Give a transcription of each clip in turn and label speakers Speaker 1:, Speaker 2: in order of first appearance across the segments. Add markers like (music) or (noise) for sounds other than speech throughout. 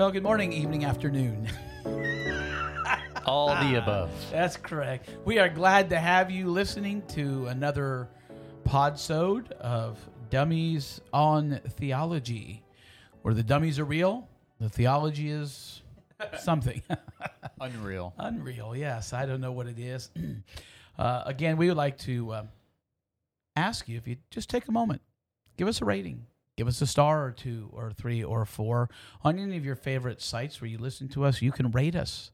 Speaker 1: Well, good morning, evening, afternoon. (laughs)
Speaker 2: All the above. (laughs)
Speaker 1: That's correct. We are glad to have you listening to another podsode of Dummies on Theology, where the dummies are real, the theology is (laughs) something.
Speaker 3: Unreal.
Speaker 1: Unreal, yes. I don't know what it is. (clears throat) uh, again, we would like to uh, ask you if you just take a moment, give us a rating, give us a star or two or three or four on any of your favorite sites where you listen to us. You can rate us.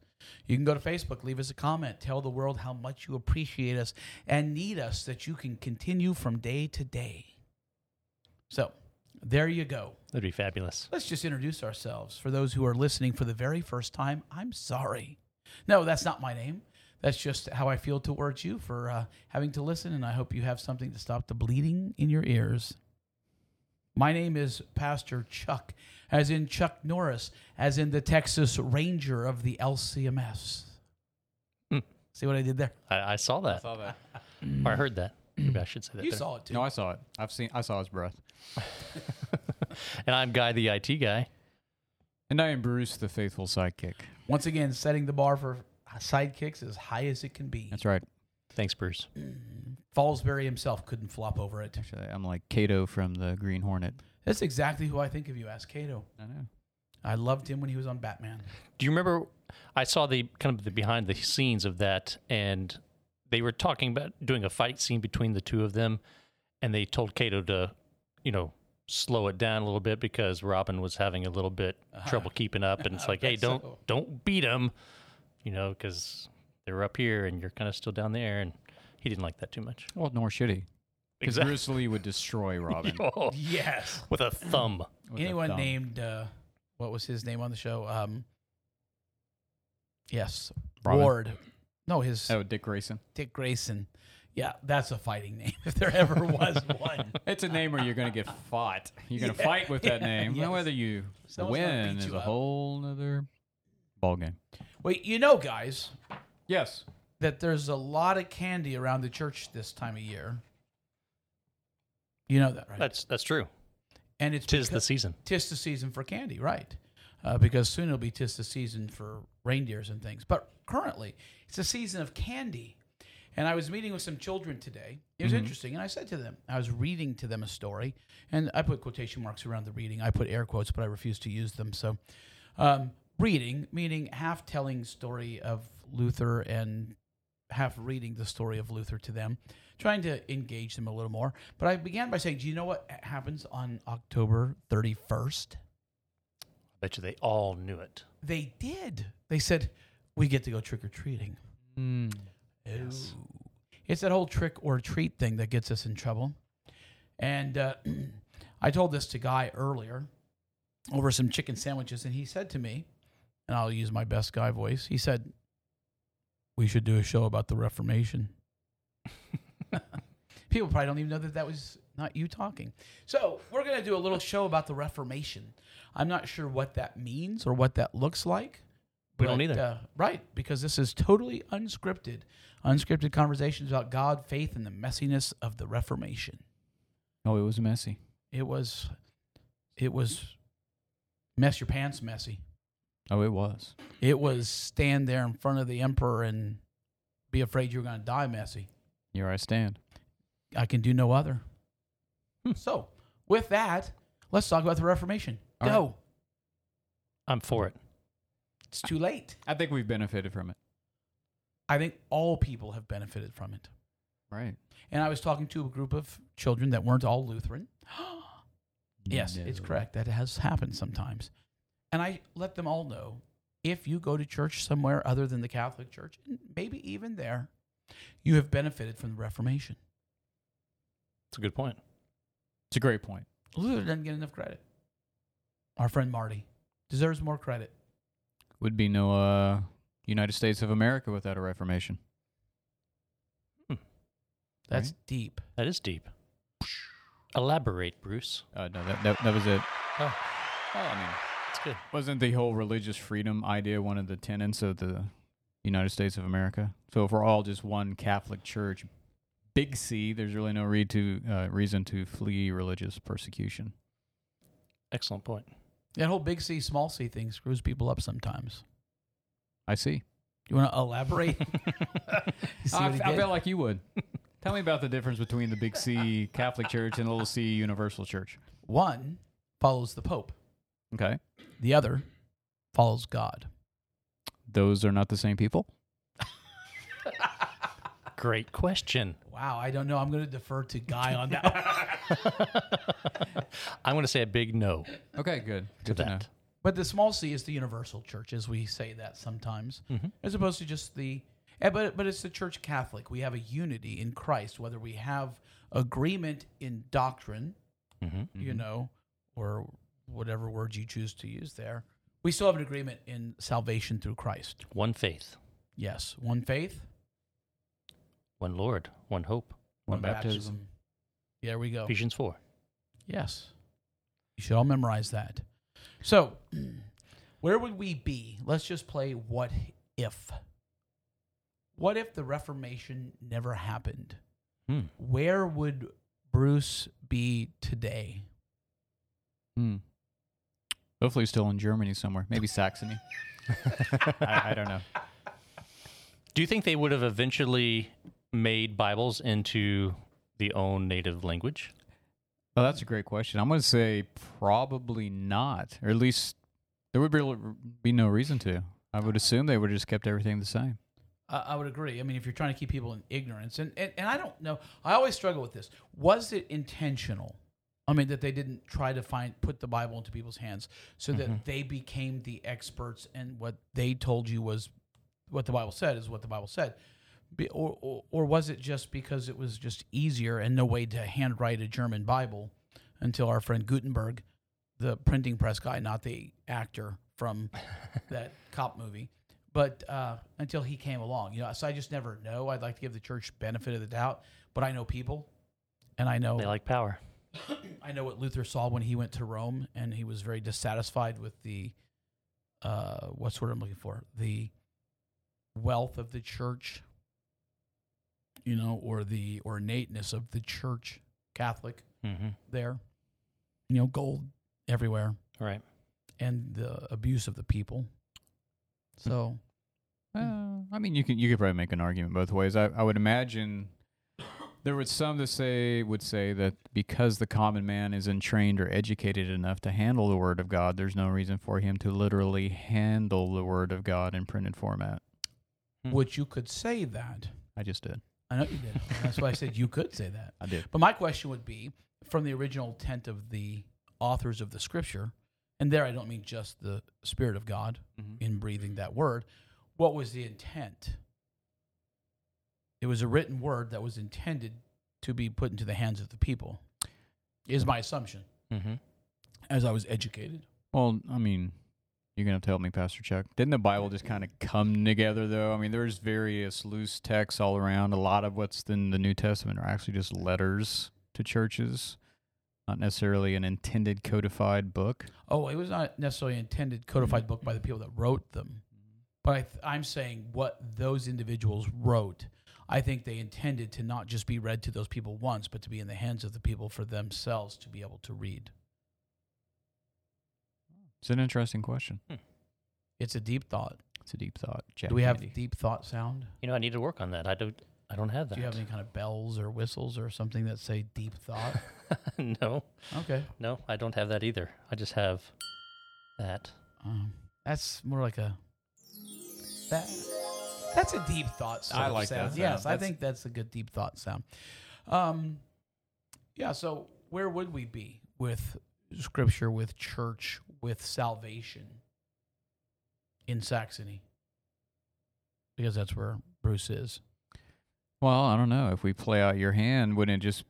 Speaker 1: You can go to Facebook, leave us a comment, tell the world how much you appreciate us and need us that you can continue from day to day. So, there you go.
Speaker 2: That'd be fabulous.
Speaker 1: Let's just introduce ourselves. For those who are listening for the very first time, I'm sorry. No, that's not my name. That's just how I feel towards you for uh, having to listen, and I hope you have something to stop the bleeding in your ears. My name is Pastor Chuck, as in Chuck Norris, as in the Texas Ranger of the LCMS.
Speaker 2: Hmm.
Speaker 1: See what I did there?
Speaker 2: I, I saw that.
Speaker 3: I saw that.
Speaker 2: Or I heard that. Maybe I should say that.
Speaker 1: You
Speaker 2: there.
Speaker 1: saw it too.
Speaker 3: No, I saw it. I've seen. I saw his breath. (laughs)
Speaker 2: And I'm Guy, the IT guy.
Speaker 3: And I am Bruce, the faithful sidekick.
Speaker 1: Once again, setting the bar for sidekicks as high as it can be.
Speaker 3: That's right.
Speaker 2: Thanks, Bruce. (clears throat)
Speaker 1: Fosbury himself couldn't flop over it.
Speaker 3: Actually, I'm like Kato from the Green Hornet.
Speaker 1: That's exactly who I think of you as, Kato.
Speaker 3: I know.
Speaker 1: I loved him when he was on Batman.
Speaker 2: Do you remember? I saw the kind of the behind the scenes of that, and they were talking about doing a fight scene between the two of them, and they told Kato to, you know, slow it down a little bit because Robin was having a little bit uh-huh. trouble keeping up, and it's (laughs) like, hey, don't
Speaker 1: so.
Speaker 2: don't beat him, you know, because they're up here and you're kind of still down there, and he didn't like that too much.
Speaker 3: Well, nor should he. Because
Speaker 2: Exactly.
Speaker 3: Bruce Lee would destroy (laughs) Robin.
Speaker 2: Oh,
Speaker 1: Yes.
Speaker 2: with a thumb.
Speaker 3: with a
Speaker 1: Anyone
Speaker 3: thumb.
Speaker 1: named uh, what was his name on the show? Um, yes,
Speaker 3: Robin?
Speaker 1: Ward. No, his
Speaker 3: Oh, Dick Grayson.
Speaker 1: Dick Grayson. Yeah, that's a fighting name (laughs) if there ever was (laughs) one.
Speaker 3: It's a name where you're going to get fought. You're going to
Speaker 1: Yeah,
Speaker 3: fight with that
Speaker 1: yeah,
Speaker 3: name.
Speaker 1: yes.
Speaker 3: Now, whether you
Speaker 1: Someone's gonna
Speaker 3: win
Speaker 1: beat
Speaker 3: is
Speaker 1: you
Speaker 3: a
Speaker 1: up.
Speaker 3: whole other ball game.
Speaker 1: Wait, you know, guys,
Speaker 3: Yes.
Speaker 1: That there's a lot of candy around the church this time of year. You know that, right?
Speaker 2: That's that's true.
Speaker 1: and it's
Speaker 2: Tis the season.
Speaker 1: tis the season for candy, right? Uh, because soon it'll be tis the season for reindeers and things. But currently, it's a season of candy. And I was meeting with some children today. It was interesting. And I said to them, I was reading to them a story. And I put quotation marks around the reading. I put air quotes, but I refuse to use them. So, um, reading, meaning half telling story of Luther and half reading the story of Luther to them, trying to engage them a little more. But I began by saying, Do you know what happens on October 31st?
Speaker 2: Bet you they all knew it.
Speaker 1: They did. They said, We get to go trick or treating.
Speaker 3: Mm.
Speaker 1: Yes. It's that whole trick or treat thing that gets us in trouble. And uh, (clears throat) I told this to Guy earlier over some chicken sandwiches, and he said to me, and I'll use my best guy voice, he said, We should do a show about the Reformation. (laughs) People probably don't even know that that was not you talking. So, we're going to do a little show about the Reformation. I'm not sure what that means or what that looks like.
Speaker 2: We don't
Speaker 1: but,
Speaker 2: either.
Speaker 1: Uh, right, because this is totally unscripted. Unscripted conversations about God, faith, and the messiness of the Reformation.
Speaker 3: Oh, it was messy.
Speaker 1: It was, it was, mess your pants messy.
Speaker 3: Oh, it was.
Speaker 1: It was stand there in front of the emperor and be afraid you're going to die messy.
Speaker 3: Here I stand.
Speaker 1: I can do no other.
Speaker 2: Hmm.
Speaker 1: So, with that, let's talk about the Reformation.
Speaker 3: All
Speaker 1: Go.
Speaker 3: right.
Speaker 2: I'm for it.
Speaker 1: It's too late.
Speaker 3: I think we've benefited from it.
Speaker 1: I think all people have benefited from it.
Speaker 3: Right.
Speaker 1: And I was talking to a group of children that weren't all Lutheran. (gasps) Yes, it's correct. That has happened sometimes. And I let them all know if you go to church somewhere other than the Catholic Church, and maybe even there, you have benefited from the Reformation.
Speaker 2: It's a good point.
Speaker 3: It's a great point.
Speaker 1: Luther doesn't get enough credit. Our friend Marty deserves more credit.
Speaker 3: Would be no uh, United States of America without a Reformation.
Speaker 1: That's
Speaker 3: Right.
Speaker 1: deep.
Speaker 2: That is deep. Elaborate, Bruce.
Speaker 3: Uh, no, that, that that was it.
Speaker 2: Oh,
Speaker 3: Well, I mean,
Speaker 2: that's good.
Speaker 3: wasn't the whole religious freedom idea one of the tenets of the United States of America? So if we're all just one Catholic Church, big C, there's really no read to uh, reason to flee religious persecution.
Speaker 2: Excellent point.
Speaker 1: That whole big C, small c thing screws people up sometimes.
Speaker 3: I see.
Speaker 1: You want to elaborate? (laughs) (laughs)
Speaker 3: I,
Speaker 1: what he
Speaker 3: I felt like you would. Tell me about the difference between the big C Catholic Church and the little C Universal Church.
Speaker 1: One follows the Pope,
Speaker 3: Okay.
Speaker 1: the other follows God.
Speaker 3: Those are not the same people? (laughs)
Speaker 2: Great question.
Speaker 1: Wow, I don't know. I'm going to defer to Guy on that. (laughs)
Speaker 2: I'm going to say a big no
Speaker 3: Okay, good.
Speaker 2: to
Speaker 3: Good to know.
Speaker 2: that.
Speaker 1: but the small c is the universal church, as we say that sometimes,
Speaker 2: Mhm.
Speaker 1: as opposed to just the. eh, But but it's the Church Catholic. We have a unity in Christ, whether we have agreement in doctrine,
Speaker 2: hmm
Speaker 1: you know, or whatever words you choose to use there. We still have an agreement in salvation through Christ.
Speaker 2: One faith,
Speaker 1: Yes, one faith,
Speaker 2: one Lord, one hope.
Speaker 3: One baptism.
Speaker 1: There we go.
Speaker 2: Ephesians 4.
Speaker 1: Yes. You should all memorize that. So, (clears throat) where would we be? Let's just play what if. What if the Reformation never happened?
Speaker 2: Hmm.
Speaker 1: Where would Bruce be today?
Speaker 3: Hmm. Hopefully, still in Germany somewhere. Maybe Saxony. (laughs) I, I don't know.
Speaker 2: Do you think they would have eventually made Bibles into the own native language?
Speaker 3: Oh, that's a great question. I'm going to say probably not, or at least there would be, be no reason to. I would assume they would have just kept everything the same.
Speaker 1: I I would agree. I mean, if you're trying to keep people in ignorance, and, and, and I don't know, I always struggle with this. Was it intentional? I mean, that they didn't try to find put the Bible into people's hands so that they became the experts, and what they told you was what the Bible said is what the Bible said, Be, or, or or was it just because it was just easier and no way to handwrite a German Bible until our friend Gutenberg, the printing press guy, not the actor from (laughs) that cop movie, but uh, until he came along, you know. So I just never know. I'd like to give the church benefit of the doubt, but I know people, and I know
Speaker 2: They like power.
Speaker 1: I know what Luther saw when he went to Rome, and he was very dissatisfied with the uh, what's what I'm looking for the wealth of the church, you know, or the ornateness of the church, Catholic
Speaker 2: hmm
Speaker 1: there, you know, gold everywhere,
Speaker 2: Right.
Speaker 1: and the abuse of the people. So
Speaker 3: Uh, I mean, you can you could probably make an argument both ways. I, I would imagine there would some that say would say that because the common man is untrained or educated enough to handle the word of God, there's no reason for him to literally handle the word of God in printed format.
Speaker 2: Hmm.
Speaker 1: which you could say that.
Speaker 3: I just did.
Speaker 1: I know you did. That's why I said you could say that. (laughs)
Speaker 3: I did.
Speaker 1: But my question would be from the original intent of the authors of the scripture, and there I don't mean just the Spirit of God in breathing that word. What was the intent? It was a written word that was intended to be put into the hands of the people, is my assumption,
Speaker 2: hmm
Speaker 1: as I was educated.
Speaker 3: Well, I mean, you're gonna have to help me, Pastor Chuck. Didn't the Bible just kind of come together, though? I mean, there's various loose texts all around. A lot of what's in the New Testament are actually just letters to churches, not necessarily an intended codified book.
Speaker 1: Oh, it was not necessarily intended codified book by the people that wrote them, but I th- I'm saying what those individuals wrote. I think they intended to not just be read to those people once, but to be in the hands of the people for themselves to be able to read.
Speaker 3: It's an interesting question.
Speaker 1: It's a deep thought.
Speaker 3: It's a deep thought. Jack
Speaker 1: Do we have
Speaker 3: Kennedy.
Speaker 1: deep thought sound?
Speaker 2: You know, I need to work on that. I don't. I don't have that.
Speaker 1: Do you have any kind of bells or whistles or something that say deep thought? (laughs)
Speaker 2: no,
Speaker 1: Okay.
Speaker 2: no, I don't have that either. I just have that.
Speaker 1: Um, that's more like a that. That's a deep thought. Sort
Speaker 3: I like that
Speaker 1: sound.
Speaker 3: sound.
Speaker 1: Yes, I think that's a good deep thought sound. Um, yeah. So where would we be with Scripture, with church, with salvation in Saxony? Because that's where Bruce is.
Speaker 3: Well, I don't know. If we play out your hand, wouldn't it just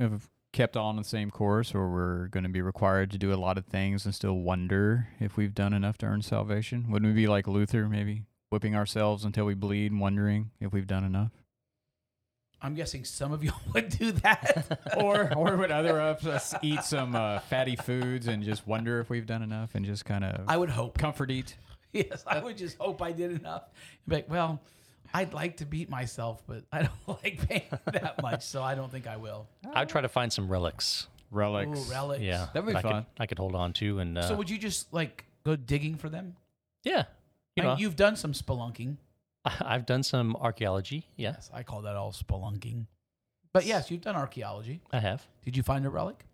Speaker 3: have kept on the same course, or we're going to be required to do a lot of things and still wonder if we've done enough to earn salvation? Wouldn't we be like Luther, maybe whipping ourselves until we bleed, wondering if we've done enough?
Speaker 1: I'm guessing some of y'all (laughs) would do that. (laughs)
Speaker 3: or or would other of us eat some uh, fatty foods and just wonder if we've done enough and just kind of
Speaker 1: I would hope.
Speaker 3: comfort eat? (laughs)
Speaker 1: Yes, I would just hope I did enough. Be like, well, I'd like to beat myself, but I don't like pain that much, so I don't think I will.
Speaker 2: I'd try to find some relics
Speaker 3: relics.
Speaker 1: Ooh, relics.
Speaker 2: Yeah,
Speaker 3: That'd be
Speaker 2: I
Speaker 3: fun.
Speaker 2: Could, I could hold on to and uh,
Speaker 1: So would you just like go digging for them?
Speaker 2: yeah, you know,
Speaker 1: you've done some spelunking. (laughs)
Speaker 2: I've done some archaeology. Yeah,
Speaker 1: Yes, I call that all spelunking. But yes, you've done archaeology.
Speaker 2: I have.
Speaker 1: Did you find a relic?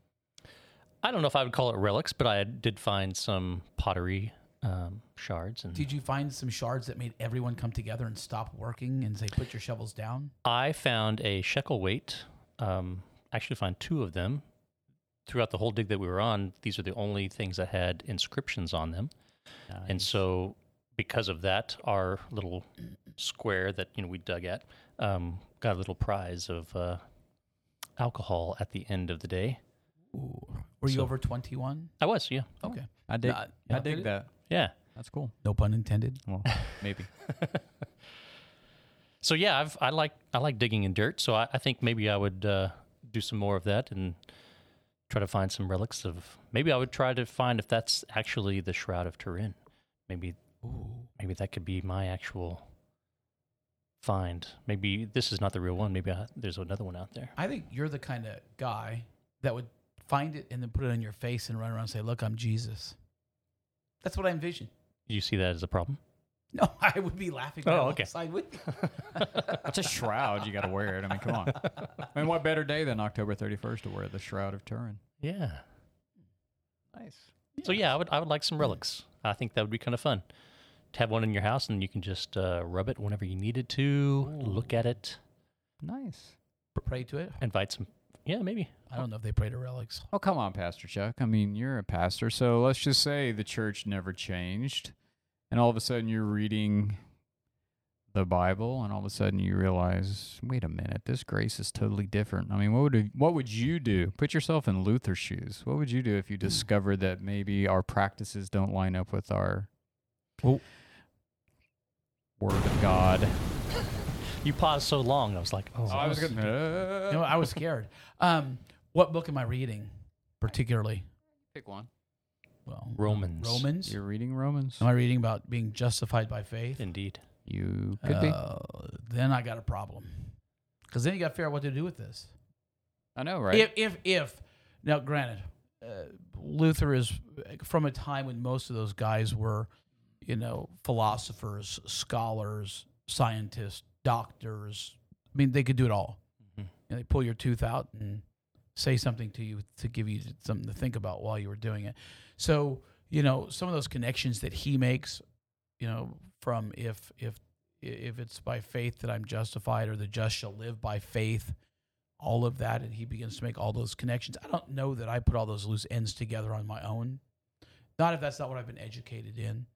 Speaker 2: I don't know if I would call it relics, but I did find some pottery um, shards, and
Speaker 1: Did you find some shards that made everyone come together and stop working and say, "Put your shovels down"?
Speaker 2: I found a shekel weight. Um, actually, found two of them throughout the whole dig that we were on. These are the only things that had inscriptions on them, and so because of that, our little square that you know we dug at um, got a little prize of uh, alcohol at the end of the day.
Speaker 1: Ooh. Were you
Speaker 2: So-
Speaker 1: over twenty-one?
Speaker 2: I was, yeah,
Speaker 1: Okay.
Speaker 3: I dig.
Speaker 1: Not-
Speaker 3: I
Speaker 1: not
Speaker 3: dig
Speaker 1: did
Speaker 3: that.
Speaker 2: yeah.
Speaker 3: That's cool.
Speaker 1: No pun intended.
Speaker 3: Well, maybe. (laughs)
Speaker 2: So yeah, I've I like I like digging in dirt. So I, I think maybe I would uh, do some more of that and try to find some relics of. Maybe I would try to find if that's actually the shroud of Turin. Maybe
Speaker 1: Ooh.
Speaker 2: maybe that could be my actual find. Maybe this is not the real one. Maybe I, there's another one out there.
Speaker 1: I think you're the kind of guy that would find it and then put it on your face and run around and say, "Look, I'm Jesus." That's what I envision.
Speaker 2: Do you see that as a problem? (laughs)
Speaker 1: No, I would be laughing.
Speaker 2: Oh, okay.
Speaker 1: alongside with you. (laughs)
Speaker 3: It's a shroud. You got to wear it. I mean, come on. (laughs) I mean, what better day than October 31st to wear the Shroud of Turin?
Speaker 2: Yeah.
Speaker 3: Nice.
Speaker 2: So yeah, I would I would like some relics. I think that would be kind of fun. To have one in your house and you can just uh, rub it whenever you needed to. Look at it.
Speaker 3: Nice.
Speaker 1: Pray to it.
Speaker 2: Invite some. Yeah, maybe.
Speaker 1: I don't know if they pray to relics.
Speaker 3: Oh, come on, Pastor Chuck. I mean, you're a pastor, so let's just say the church never changed, and all of a sudden you're reading the Bible, and all of a sudden you realize, wait a minute, this grace is totally different. I mean, what would what would you do? Put yourself in Luther's shoes. What would you do if you discovered that maybe our practices don't line up with our
Speaker 1: Well-
Speaker 3: Word of God?
Speaker 2: You paused so long. I was like, oh,
Speaker 3: I was gonna.
Speaker 1: You know, I was scared. Um, what book am I reading, particularly?
Speaker 3: pick one.
Speaker 1: Well,
Speaker 2: Romans.
Speaker 1: Romans.
Speaker 3: You're reading Romans.
Speaker 1: Am I reading about being justified by faith?
Speaker 2: Indeed.
Speaker 3: You could be.
Speaker 1: Uh, Then I got a problem. Because then you got to figure out what to do with this.
Speaker 3: I know, right?
Speaker 1: If, if, if, now granted, uh, Luther is from a time when most of those guys were, you know, philosophers, scholars, scientists, doctors. I mean, they could do it all.
Speaker 2: Mhm.
Speaker 1: And they pull your tooth out and say something to you to give you something to think about while you were doing it. So, you know, some of those connections that he makes, you know, from if if if it's by faith that I'm justified or the just shall live by faith, all of that, and he begins to make all those connections. I don't know that I put all those loose ends together on my own. Not if that's not what I've been educated in.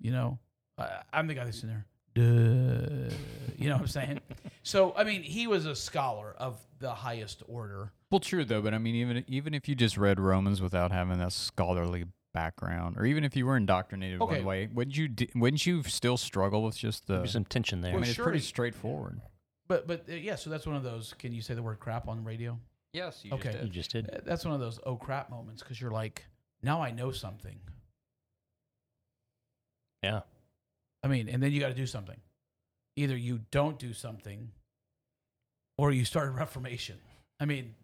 Speaker 1: You know, I, I'm the guy that's in there. Duh. You know what I'm saying? so, I mean, he was a scholar of the highest order.
Speaker 3: Well, true though, but I mean, even even if you just read Romans without having that scholarly background, or even if you were indoctrinated
Speaker 1: Okay.
Speaker 3: one way, wouldn't you wouldn't you still struggle with just the?
Speaker 2: There's some tension there.
Speaker 3: I mean,
Speaker 1: Well,
Speaker 3: it's pretty straightforward.
Speaker 1: But, but uh, yeah, so that's one of those. Can you say the word crap on the radio?
Speaker 3: Yes, you
Speaker 1: Okay.
Speaker 2: you just did.
Speaker 1: Uh, That's one of those oh crap moments because you're like, now I know something.
Speaker 2: Yeah.
Speaker 1: I mean, and then you got to do something. Either you don't do something, or you start a reformation. I mean,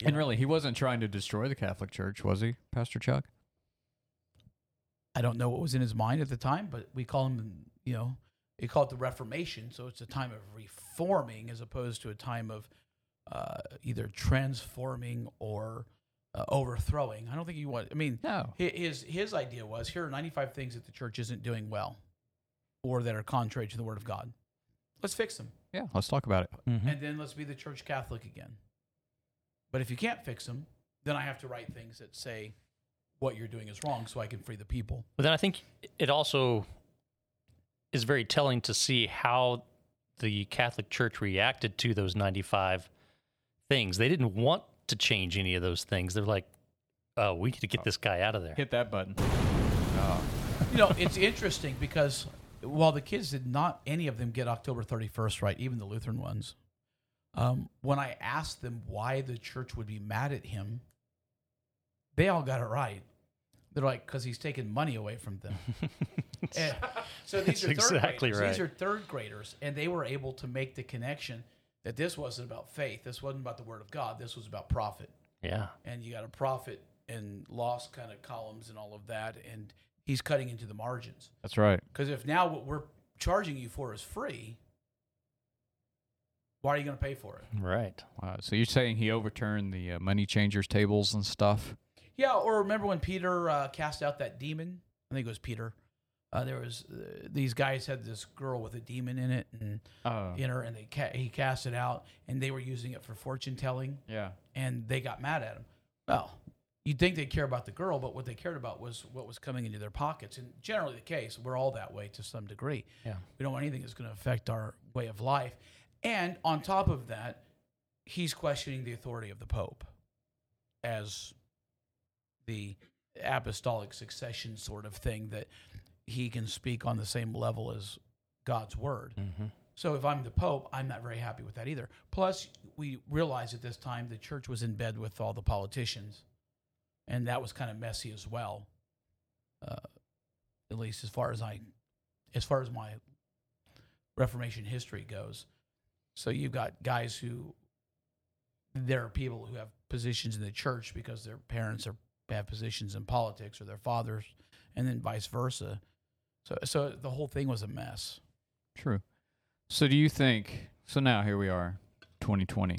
Speaker 1: you
Speaker 3: And
Speaker 1: know,
Speaker 3: really, he wasn't trying to destroy the Catholic Church, was he, Pastor Chuck?
Speaker 1: I don't know what was in his mind at the time, but we call him, you know, we call it the Reformation. So it's a time of reforming as opposed to a time of uh, either transforming or uh, overthrowing. I don't think he want. I mean,
Speaker 3: No.
Speaker 1: his his idea was here are 95 things that the church isn't doing well, or that are contrary to the Word of God. Let's fix them.
Speaker 3: Yeah, let's talk about it.
Speaker 2: Mhm.
Speaker 1: and then let's be the church Catholic again. But if you can't fix them, then I have to write things that say what you're doing is wrong so I can free the people.
Speaker 2: But then I think it also is very telling to see how the Catholic Church reacted to those 95 things. They didn't want to change any of those things. They're like, oh, we need to get this guy out of there.
Speaker 3: Hit that button.
Speaker 1: You know, it's interesting because while the kids did not any of them get October 31st right, even the Lutheran ones, um, when I asked them why the church would be mad at him, they all got it right. They're like, because he's taking money away from them. (laughs) So these
Speaker 2: That's
Speaker 1: are third
Speaker 2: exactly
Speaker 1: graders.
Speaker 2: right.
Speaker 1: These are third graders, and they were able to make the connection that this wasn't about faith. This wasn't about the word of God. This was about profit.
Speaker 2: Yeah.
Speaker 1: and you got a profit and loss kind of columns and all of that, and he's cutting into the margins.
Speaker 3: That's right.
Speaker 1: Because if now what we're charging you for is free, why are you going to pay for it?
Speaker 2: Right.
Speaker 3: Wow. So you're saying he overturned the uh, money changers tables and stuff?
Speaker 1: Yeah, or remember when Peter uh, cast out that demon? I think it was Peter. Uh, there was uh, these guys had this girl with a demon in it and
Speaker 3: Oh.
Speaker 1: in her, and they ca- he cast it out, and they were using it for fortune telling,
Speaker 3: Yeah.
Speaker 1: and they got mad at him. Well, you'd think they care about the girl, but what they cared about was what was coming into their pockets, and generally the case. We're all that way to some degree.
Speaker 2: Yeah.
Speaker 1: We don't want anything that's going to affect our way of life, and on top of that, he's questioning the authority of the Pope as the apostolic succession sort of thing that he can speak on the same level as God's word.
Speaker 2: Mm-hmm.
Speaker 1: So if I'm the Pope, I'm not very happy with that either. Plus, we realized at this time the church was in bed with all the politicians, and that was kind of messy as well. Uh, at least as far as I, as far as my Reformation history goes. So you've got guys who, there are people who have positions in the church because their parents are have positions in politics or their fathers, and then vice versa. So so the whole thing was a mess.
Speaker 3: True. So do you think so now here we are 2020.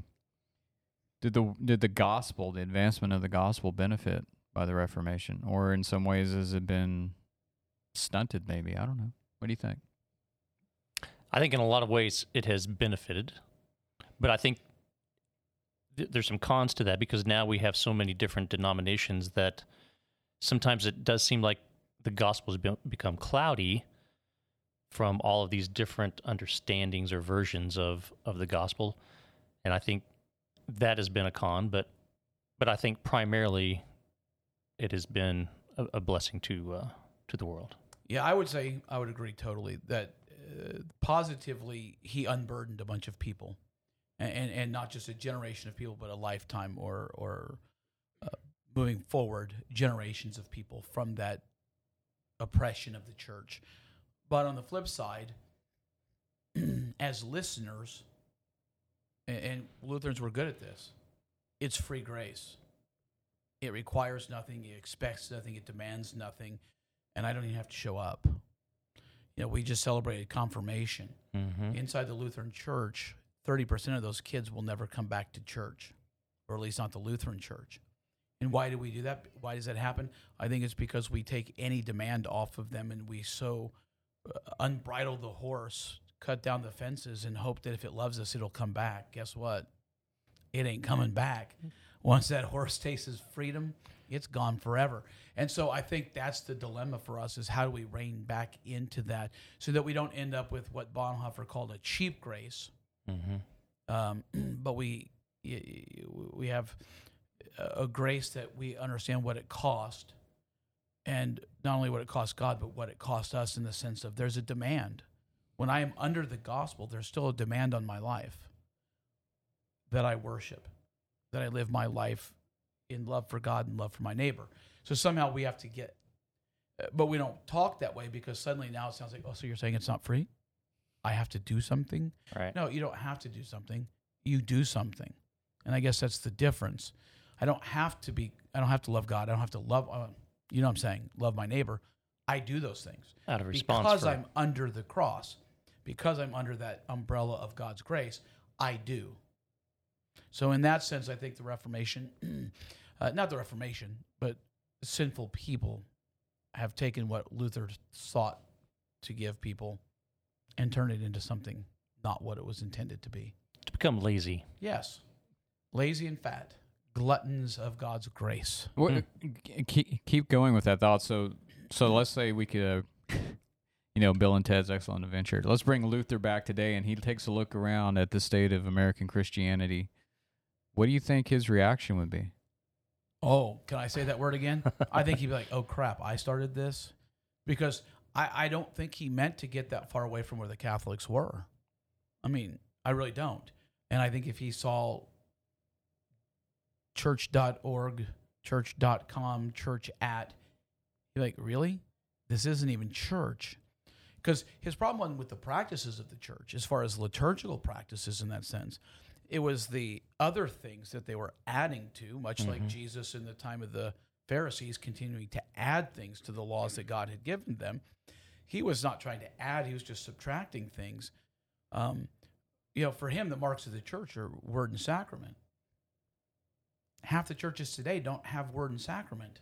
Speaker 3: Did the did the gospel, the advancement of the gospel benefit by the reformation or in some ways has it been stunted maybe? I don't know. What do you think?
Speaker 2: I think in a lot of ways it has benefited, but I think th- there's some cons to that because now we have so many different denominations that sometimes it does seem like the gospel has become cloudy from all of these different understandings or versions of of the gospel, and I think that has been a con. But but I think primarily it has been a, a blessing to uh, to the world.
Speaker 1: Yeah, I would say I would agree totally that uh, positively he unburdened a bunch of people, and, and and not just a generation of people, but a lifetime or or uh, moving forward generations of people from that oppression of the church. But on the flip side, (clears throat) as listeners, and, and Lutherans were good at this, it's free grace. It requires nothing. It expects nothing. It demands nothing and I don't even have to show up. You know, we just celebrated confirmation.
Speaker 2: Mm-hmm.
Speaker 1: Inside the Lutheran church, 30% of those kids will never come back to church, or at least not the Lutheran church. And why do we do that? Why does that happen? I think it's because we take any demand off of them and we so uh, unbridle the horse, cut down the fences, and hope that if it loves us, it'll come back. Guess what? It ain't coming back. Once that horse tastes freedom, it's gone forever. And so I think that's the dilemma for us is how do we rein back into that so that we don't end up with what Bonhoeffer called a cheap grace,
Speaker 2: Mm-hmm.
Speaker 1: um, (clears throat) but we we have a grace that we understand what it cost, and not only what it cost God, but what it cost us in the sense of there's a demand. When I am under the gospel, there's still a demand on my life that I worship, that I live my life in love for God and love for my neighbor. So somehow we have to get, but we don't talk that way because suddenly now it sounds like, oh, so you're saying it's not free? I have to do something?
Speaker 2: Right.
Speaker 1: No, you don't have to do something. You do something. And I guess that's the difference. I don't have to be, I don't have to love God. I don't have to love, uh, you know what I'm saying, love my neighbor. I do those things
Speaker 2: Out of response
Speaker 1: because I'm under the cross, because I'm under that umbrella of God's grace. I do. So in that sense, I think the Reformation, (clears throat) uh, not the Reformation, but sinful people have taken what Luther sought to give people and turned it into something not what it was intended to be.
Speaker 2: to become lazy.
Speaker 1: Yes, lazy and fat, gluttons of God's grace.
Speaker 3: What, keep, keep going with that thought. So, so let's say we could, uh, you know, Bill and Ted's Excellent Adventure. Let's bring Luther back today, and he takes a look around at the state of American Christianity. What do you think his reaction would be?
Speaker 1: Oh, can I say that word again? I think he'd be like, "Oh crap, I started this," because I, I don't think he meant to get that far away from where the Catholics were. I mean, I really don't. And I think if he saw church.org, church.com, church at, be like, "Really? This isn't even church." Because his problem wasn't with the practices of the church, as far as liturgical practices in that sense. it was the other things that they were adding to, much like
Speaker 2: Mhm.
Speaker 1: Jesus in the time of the Pharisees, continuing to add things to the laws that God had given them. He was not trying to add; he was just subtracting things. Um, you know, for him, the marks of the church are word and sacrament. Half the churches today don't have word and sacrament,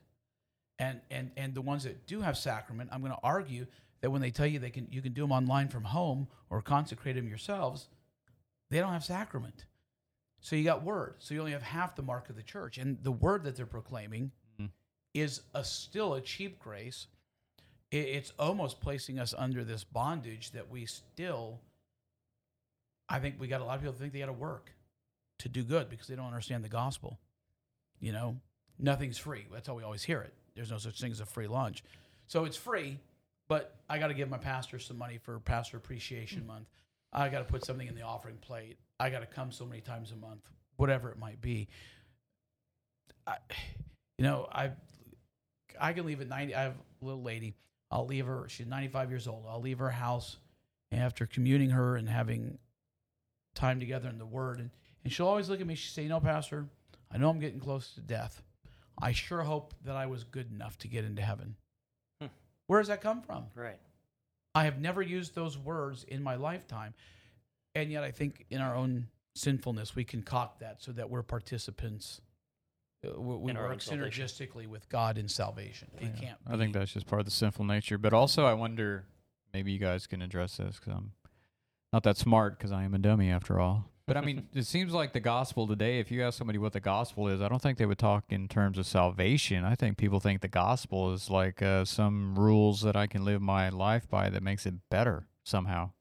Speaker 1: and and and the ones that do have sacrament, I'm going to argue that when they tell you they can you can do them online from home or consecrate them yourselves, they don't have sacrament. So you got word. So you only have half the mark of the church, and the word that they're proclaiming
Speaker 3: Mhm.
Speaker 1: is a still a cheap grace. It, it's almost placing us under this bondage that we still. I think we got a lot of people think they got to work to do good because they don't understand the gospel. You know, nothing's free. That's how we always hear it. There's no such thing as a free lunch. So it's free, but I got to give my pastor some money for Pastor Appreciation Month. I got to put something in the offering plate. I got to come so many times a month, whatever it might be. I, you know, I I can leave at 90. I have a little lady. I'll leave her. She's 95 years old. I'll leave her house after commuting her and having time together in the Word. And, and she'll always look at me. She say, "You know, Pastor, I know I'm getting close to death. I sure hope that I was good enough to get into heaven."
Speaker 2: Hmm.
Speaker 1: Where does that come from?
Speaker 2: Right.
Speaker 1: I have never used those words in my lifetime. And yet, I think in our own sinfulness, we concoct that so that we're participants. Uh, We, we
Speaker 2: In our own
Speaker 1: work synergistically with God in salvation. It
Speaker 3: Yeah.
Speaker 1: can't.
Speaker 3: I think that's just part of the sinful nature. But also, I wonder, maybe you guys can address this because I'm not that smart because I am a dummy after all. But I mean, (laughs) it seems like the gospel today, if you ask somebody what the gospel is, I don't think they would talk in terms of salvation. I think people think the gospel is like uh, some rules that I can live my life by that makes it better somehow.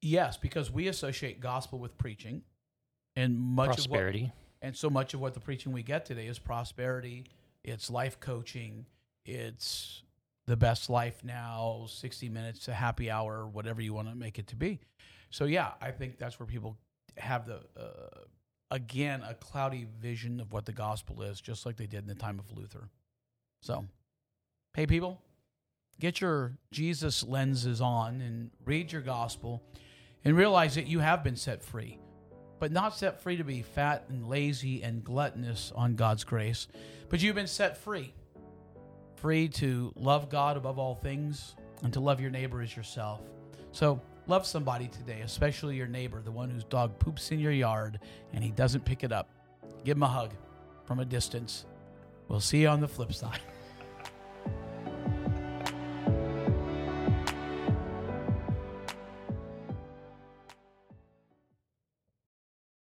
Speaker 1: Yes, because we associate gospel with preaching, and much of what,
Speaker 2: Prosperity.
Speaker 1: and so much of what the preaching we get today is prosperity. It's life coaching. It's the best life now. Sixty minutes, a happy hour, whatever you want to make it to be. So yeah, I think that's where people have the uh, again a cloudy vision of what the gospel is, just like they did in the time of Luther. So, hey people, get your Jesus lenses on and read your gospel, and realize that you have been set free but not set free to be fat and lazy and gluttonous on God's grace, but you've been set free. Free to love God above all things and to love your neighbor as yourself. So, love somebody today, especially your neighbor, the one whose dog poops in your yard and he doesn't pick it up. Give him a hug from a distance. We'll see you on the flip side. (laughs)